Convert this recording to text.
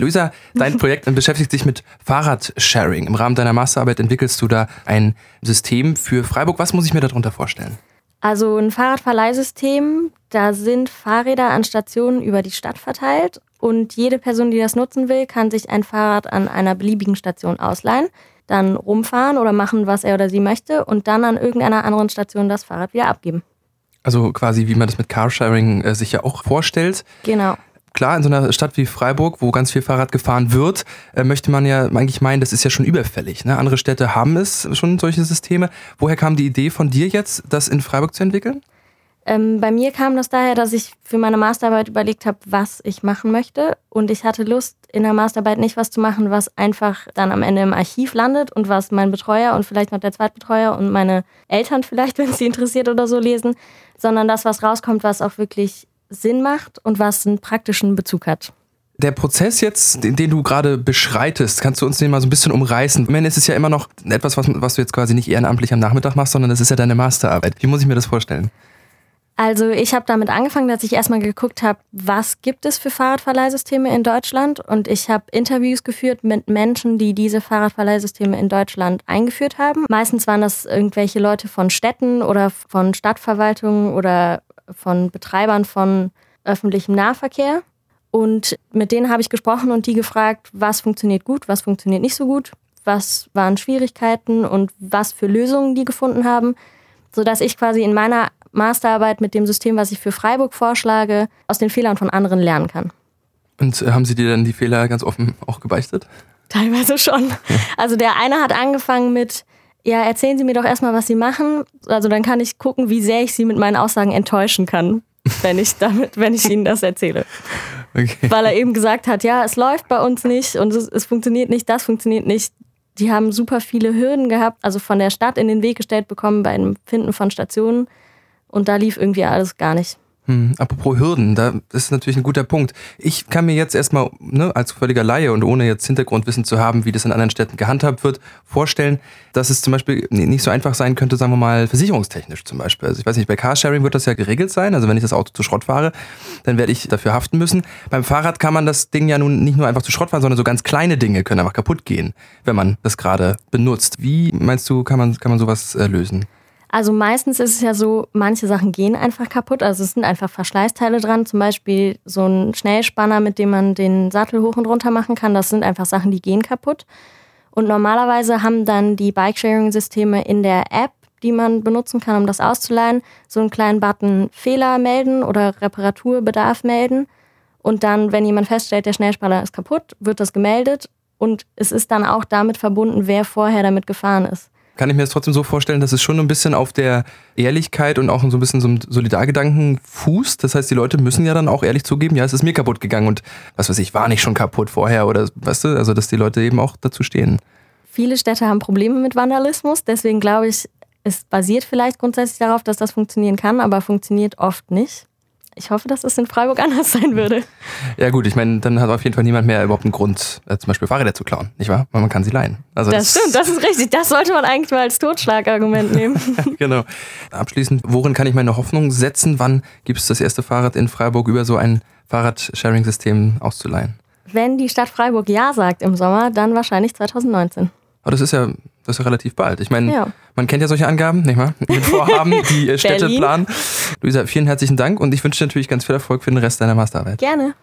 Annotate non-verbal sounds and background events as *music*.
Luisa, dein *laughs* Projekt beschäftigt sich mit Fahrradsharing. Im Rahmen deiner Masterarbeit entwickelst du da ein System für Freiburg. Was muss ich mir darunter vorstellen? Also ein Fahrradverleihsystem, da sind Fahrräder an Stationen über die Stadt verteilt und jede Person, die das nutzen will, kann sich ein Fahrrad an einer beliebigen Station ausleihen, dann rumfahren oder machen, was er oder sie möchte und dann an irgendeiner anderen Station das Fahrrad wieder abgeben. Also quasi, wie man das mit Carsharing äh, sich ja auch vorstellt. Genau klar, in so einer Stadt wie Freiburg, wo ganz viel Fahrrad gefahren wird, äh, möchte man ja eigentlich meinen, das ist ja schon überfällig. Ne? Andere Städte haben es schon, solche Systeme. Woher kam die Idee von dir jetzt, das in Freiburg zu entwickeln? Ähm, bei mir kam das daher, dass ich für meine Masterarbeit überlegt habe, was ich machen möchte. Und ich hatte Lust, in der Masterarbeit nicht was zu machen, was einfach dann am Ende im Archiv landet und was mein Betreuer und vielleicht noch der Zweitbetreuer und meine Eltern vielleicht, *laughs* wenn sie interessiert oder so lesen, sondern das, was rauskommt, was auch wirklich Sinn macht und was einen praktischen Bezug hat. Der Prozess jetzt, den, den, du gerade beschreitest, kannst du uns den mal so ein bisschen umreißen? Ich meine, es ist ja immer noch etwas, was, was du jetzt quasi nicht ehrenamtlich am Nachmittag machst, sondern es ist ja deine Masterarbeit. Wie muss ich mir das vorstellen? Also ich habe damit angefangen, dass ich erstmal geguckt habe, was gibt es für Fahrradverleihsysteme in Deutschland und ich habe Interviews geführt mit Menschen, die diese Fahrradverleihsysteme in Deutschland eingeführt haben. Meistens waren das irgendwelche Leute von Städten oder von Stadtverwaltungen oder von Betreibern von öffentlichem Nahverkehr. Und mit denen habe ich gesprochen und die gefragt, was funktioniert gut, was funktioniert nicht so gut, was waren Schwierigkeiten und was für Lösungen die gefunden haben, sodass ich quasi in meiner Masterarbeit mit dem System, was ich für Freiburg vorschlage, aus den Fehlern von anderen lernen kann. Und äh, haben Sie dir dann die Fehler ganz offen auch gebeichtet? Teilweise schon. *laughs* Also der eine hat angefangen mit, ja, erzählen Sie mir doch erstmal, was Sie machen. Also dann kann ich gucken, wie sehr ich Sie mit meinen Aussagen enttäuschen kann, wenn ich damit, wenn ich Ihnen das erzähle. Okay. Weil er eben gesagt hat, ja, es läuft bei uns nicht und es, es funktioniert nicht, das funktioniert nicht. Die haben super viele Hürden gehabt, also von der Stadt in den Weg gestellt bekommen beim Finden von Stationen. Und da lief irgendwie alles gar nicht. Hm, apropos Hürden, da ist natürlich ein guter Punkt. Ich kann mir jetzt erstmal, ne, als völliger Laie und ohne jetzt Hintergrundwissen zu haben, wie das in anderen Städten gehandhabt wird, vorstellen, dass es zum Beispiel nicht so einfach sein könnte, sagen wir mal, versicherungstechnisch zum Beispiel. Also ich weiß nicht, bei Carsharing wird das ja geregelt sein. Also wenn ich das Auto zu Schrott fahre, dann werde ich dafür haften müssen. Beim Fahrrad kann man das Ding ja nun nicht nur einfach zu Schrott fahren, sondern so ganz kleine Dinge können einfach kaputt gehen, wenn man das gerade benutzt. Wie meinst du, kann man, kann man sowas äh, lösen? Also meistens ist es ja so, manche Sachen gehen einfach kaputt. Also es sind einfach Verschleißteile dran. Zum Beispiel so ein Schnellspanner, mit dem man den Sattel hoch und runter machen kann. Das sind einfach Sachen, die gehen kaputt. Und normalerweise haben dann die Bike-Sharing-Systeme in der App, die man benutzen kann, um das auszuleihen, so einen kleinen Button Fehler melden oder Reparaturbedarf melden. Und dann, wenn jemand feststellt, der Schnellspanner ist kaputt, wird das gemeldet. Und es ist dann auch damit verbunden, wer vorher damit gefahren ist kann ich mir das trotzdem so vorstellen, dass es schon ein bisschen auf der Ehrlichkeit und auch so ein bisschen so einem Solidargedanken fußt. Das heißt, die Leute müssen ja dann auch ehrlich zugeben, ja, es ist mir kaputt gegangen und was weiß ich, war nicht schon kaputt vorher oder weißt du, also dass die Leute eben auch dazu stehen. Viele Städte haben Probleme mit Vandalismus, deswegen glaube ich, es basiert vielleicht grundsätzlich darauf, dass das funktionieren kann, aber funktioniert oft nicht. Ich hoffe, dass es in Freiburg *laughs* anders sein würde. Ja gut, ich meine, dann hat auf jeden Fall niemand mehr überhaupt einen Grund, äh, zum Beispiel Fahrräder zu klauen, nicht wahr? Weil man kann sie leihen. Also das, das stimmt, das ist richtig. Das sollte man eigentlich mal als Totschlagargument nehmen. *laughs* genau. Abschließend, worin kann ich meine Hoffnung setzen? Wann gibt es das erste Fahrrad in Freiburg über so ein Fahrradsharing-System auszuleihen? Wenn die Stadt Freiburg Ja sagt im Sommer, dann wahrscheinlich 2019. Aber das ist ja das ist ja relativ bald. Ich meine, ja. man kennt ja solche Angaben, nicht wahr? Mit Vorhaben, *laughs* die äh, Städte planen. Luisa, vielen herzlichen Dank und ich wünsche dir natürlich ganz viel Erfolg für den Rest deiner Masterarbeit. Gerne.